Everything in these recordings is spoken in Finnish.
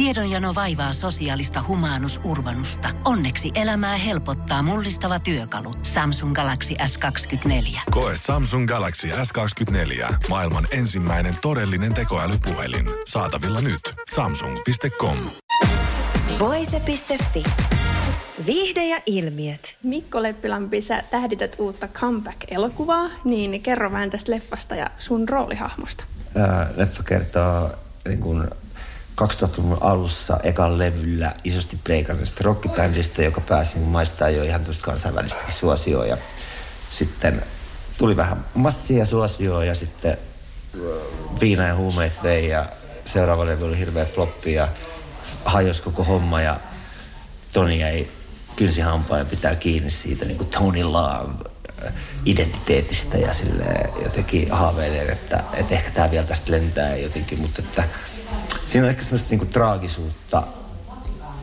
Tiedonjano vaivaa sosiaalista humanus urbanusta. Onneksi elämää helpottaa mullistava työkalu. Samsung Galaxy S24. Koe Samsung Galaxy S24. Maailman ensimmäinen todellinen tekoälypuhelin. Saatavilla nyt. Samsung.com. Voise.fi. Viihde ja ilmiöt. Mikko Leppilampi, sä tähdität uutta comeback-elokuvaa, niin kerro vähän tästä leffasta ja sun roolihahmosta. Ää, leffa kertoo niin kun 2000-luvun alussa ekan levyllä isosti breikanneesta rockibändistä, joka pääsi niin maistaa jo ihan tuosta kansainvälistäkin suosioon. Ja sitten tuli vähän massia suosioon ja sitten viina ja huumeet vei ja seuraava levy oli hirveä floppi ja hajosi koko homma ja Toni ei kynsi hampaan ja pitää kiinni siitä niin kuin Tony Love identiteetistä ja sille jotenkin haaveilee, että, että ehkä tämä vielä tästä lentää jotenkin, mutta että siinä on ehkä semmoista niinku traagisuutta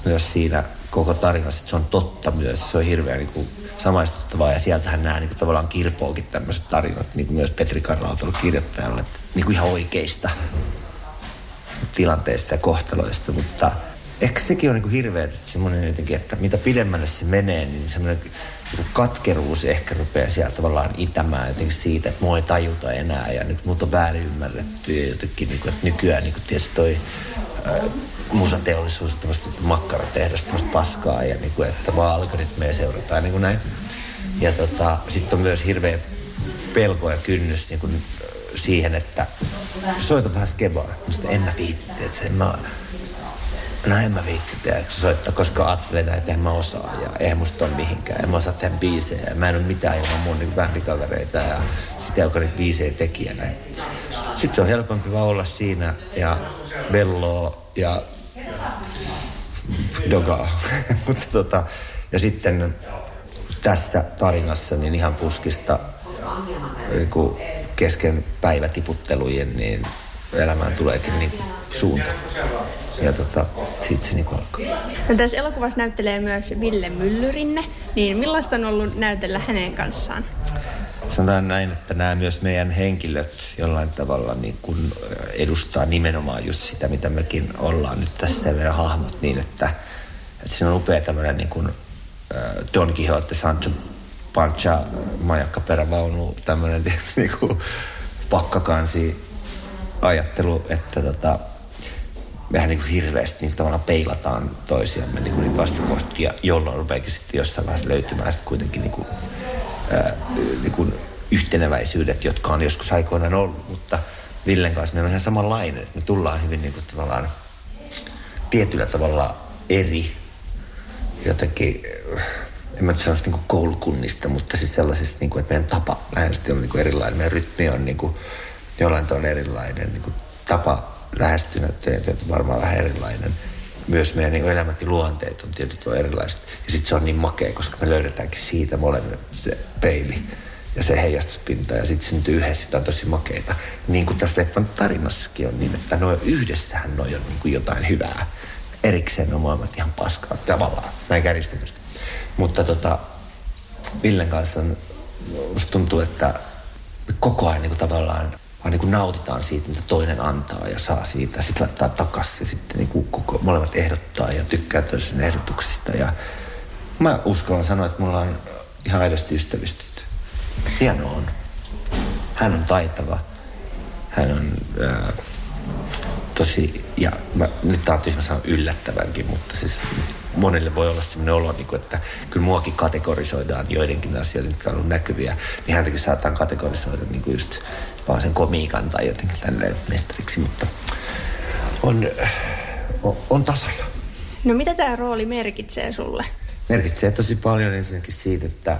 myös siinä koko tarinassa, että se on totta myös. Se on hirveän niinku samaistuttavaa ja sieltähän nämä niinku tavallaan kirpookin tämmöiset tarinat, niin kuin myös Petri Karnalta ollut kirjoittajalle, että niinku ihan oikeista tilanteista ja kohtaloista, mutta ehkä sekin on niin hirveä, että semmoinen jotenkin, että mitä pidemmälle se menee, niin semmoinen niin katkeruus ehkä rupeaa sieltä tavallaan itämään jotenkin siitä, että mua ei tajuta enää ja nyt mut on väärin ymmärretty ja jotenkin, niin kuin, että nykyään niin kuin tietysti toi äh, musateollisuus, tämmöistä makkaratehdas, tämmöistä paskaa ja niin kuin, että vaan algoritmeja seurataan niin kuin näin. Ja tota, sitten on myös hirveä pelko ja kynnys niin kuin, siihen, että soita vähän skebaa, mistä en mä viitti, että en mä, No en mä viitti tehdä soittaa, koska ajattelen että mä osaa ja eihän musta ole mihinkään. En mä osaa tehdä biisejä mä en ole mitään ilman mun niin bändikavereita ja sitä, joka niitä biisejä teki ja näin. Sitten se on helpompi vaan olla siinä ja velloa ja dogaa. Mutta tota, ja sitten tässä tarinassa niin ihan puskista niin kesken päivätiputtelujen niin elämään tuleekin niin suunta. Ja tota, sit se niinku alkoi. No, tässä elokuvassa näyttelee myös Ville Myllyrinne, niin millaista on ollut näytellä hänen kanssaan? Sanotaan näin, että nämä myös meidän henkilöt jollain tavalla niin kun edustaa nimenomaan just sitä, mitä mekin ollaan nyt tässä meidän hahmot niin, että, että siinä on upea tämmöinen niin kuin Don Quixote, Sancho Pancha, majakka perävaunu, tämmöinen niin pakkakansi ajattelu, että tota, mehän niin kuin hirveästi niin tavallaan peilataan toisiamme niin kuin niitä vastakohtia, jolloin rupeakin sitten jossain vaiheessa löytymään sitten kuitenkin niin kuin, ää, niin kuin yhteneväisyydet, jotka on joskus aikoinaan ollut, mutta Villen kanssa meillä on ihan samanlainen, että me tullaan hyvin niin kuin tavallaan tietyllä tavalla eri jotenkin, en mä nyt sanoisi niin kuin koulukunnista, mutta siis sellaisista, niin kuin, että meidän tapa lähestyä on niin kuin erilainen, meidän rytmi on niin kuin, jollain tavalla erilainen niin kuin tapa lähestyä että varmaan vähän erilainen. Myös meidän niin elämät ja luonteet on tietyt erilaiset. Ja sitten se on niin makea, koska me löydetäänkin siitä molemmat se peili ja se heijastuspinta ja sitten syntyy yhdessä, sitä on tosi makeita. Niin kuin tässä leffan tarinassakin on niin, että no yhdessähän noi on niin kuin jotain hyvää. Erikseen on molemmat ihan paskaa tavallaan, näin kärjistetysti. Mutta tota, Villen kanssa on, musta tuntuu, että koko ajan niin kuin tavallaan vaan niin kuin nautitaan siitä, mitä toinen antaa ja saa siitä. Sitten laittaa takaisin ja sitten niin kuin koko, molemmat ehdottaa ja tykkää toisen ehdotuksista. Ja mä uskallan sanoa, että mulla on ihan aidosti ystävystytty. Hienoa on. Hän on taitava. Hän on ää, tosi, ja mä, nyt tää on tyhmä sanoa yllättävänkin, mutta siis monille voi olla sellainen olo, niin kuin, että kyllä muakin kategorisoidaan joidenkin asioiden, jotka on ollut näkyviä, niin häntäkin saataan kategorisoida niin kuin just vaan sen komiikan tai jotenkin tälleen mestariksi, mutta on, on, on tasoja. No mitä tämä rooli merkitsee sulle? Merkitsee tosi paljon ensinnäkin siitä, että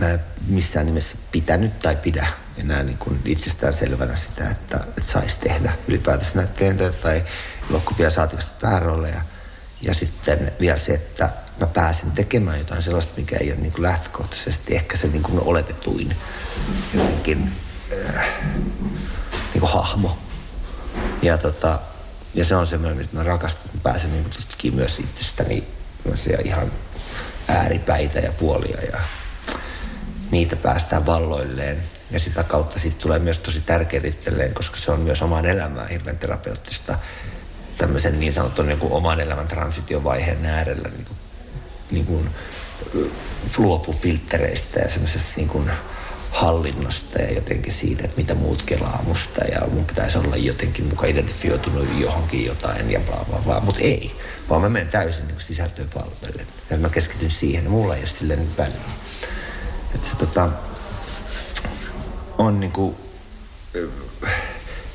mä en missään nimessä pitänyt tai pidä enää niin kuin itsestään selvänä sitä, että, että saisi tehdä ylipäätänsä näitä tai elokuvia saativasti päärooleja. Ja sitten vielä se, että mä pääsen tekemään jotain sellaista, mikä ei ole niin kuin lähtökohtaisesti ehkä se niin kuin oletetuin jotenkin äh, niin kuin hahmo. Ja, tota, ja se on semmoinen, että mä rakastan, että mä pääsen niin tutkimaan myös itsestäni ihan ääripäitä ja puolia ja niitä päästään valloilleen. Ja sitä kautta siitä tulee myös tosi tärkeää itselleen, koska se on myös omaan elämään hirveän terapeuttista tämmöisen niin sanotun niin kuin oman elämän transitiovaiheen äärellä niin kuin, niin kuin, luopu filttereistä ja semmoisesta niin kuin, hallinnosta ja jotenkin siitä, että mitä muut kelaa musta ja mun pitäisi olla jotenkin mukaan identifioitunut johonkin jotain ja bla bla bla, mutta ei. Vaan mä menen täysin niin sisältöä palvellen. Ja mä keskityn siihen ja mulla ei ole silleen niin väliä. Että se tota, on niin kuin,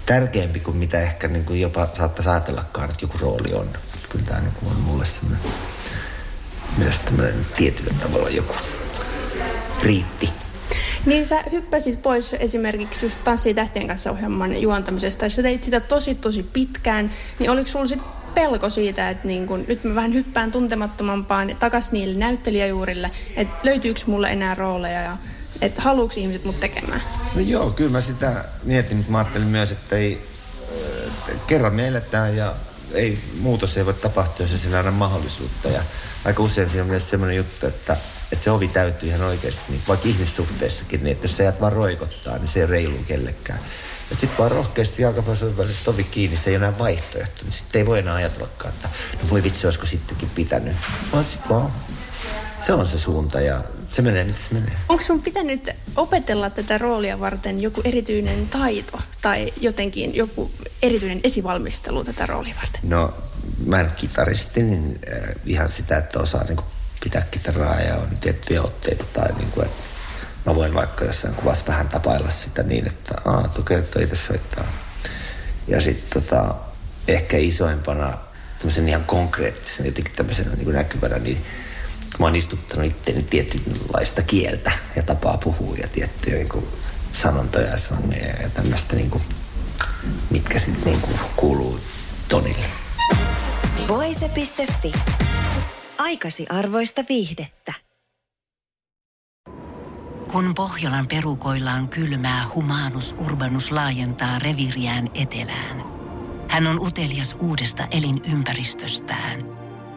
tärkeämpi kuin mitä ehkä niin kuin jopa saattaisi ajatellakaan, että joku rooli on. Että kyllä tämä niin on mulle semmoinen myös tämmöinen tietyllä tavalla joku riitti. Niin sä hyppäsit pois esimerkiksi just Tanssi tähtien kanssa ohjelman juontamisesta, sä teit sitä tosi tosi pitkään, niin oliko sulla sit pelko siitä, että niin kun, nyt mä vähän hyppään tuntemattomampaan takas niille näyttelijäjuurille, että löytyykö mulle enää rooleja ja että haluuks ihmiset mut tekemään? No joo, kyllä mä sitä mietin, mutta mä ajattelin myös, että ei, kerran me eletään ja ei, muutos ei voi tapahtua, jos ei aina mahdollisuutta. Ja aika usein siinä on myös semmoinen juttu, että, että se ovi täytyy ihan oikeasti, niin vaikka ihmissuhteessakin, niin että jos sä jäät vaan roikottaa, niin se ei reilu kellekään. Sitten vaan rohkeasti jalkapallon välisestä ovi kiinni, se ei enää vaihtoehto. Niin sitten ei voi enää ajatellakaan, että no voi vitsi, olisiko sittenkin pitänyt. Vaan sitten vaan, se on se suunta ja se menee, mitä se menee. Onko sun pitänyt opetella tätä roolia varten joku erityinen taito tai jotenkin joku erityinen esivalmistelu tätä roolia varten? No, mä en kitaristi, niin äh, ihan sitä, että osaa niin pitää kitaraa ja on tiettyjä otteita tai niin kuin, että mä voin vaikka jossain kuvassa vähän tapailla sitä niin, että aah, okei, toi itse soittaa. Ja sitten tota, ehkä isoimpana tämmöisen ihan konkreettisen, jotenkin tämmöisenä niin näkyvänä, niin mä oon istuttanut itteeni tietynlaista kieltä ja tapaa puhua ja tiettyjä niin kuin sanontoja ja sanoja ja tämmöistä, niin kuin, mitkä sitten niin kuin kuuluu tonille. Voise.fi. Aikasi arvoista viihdettä. Kun Pohjolan perukoillaan kylmää, humanus urbanus laajentaa reviriään etelään. Hän on utelias uudesta elinympäristöstään.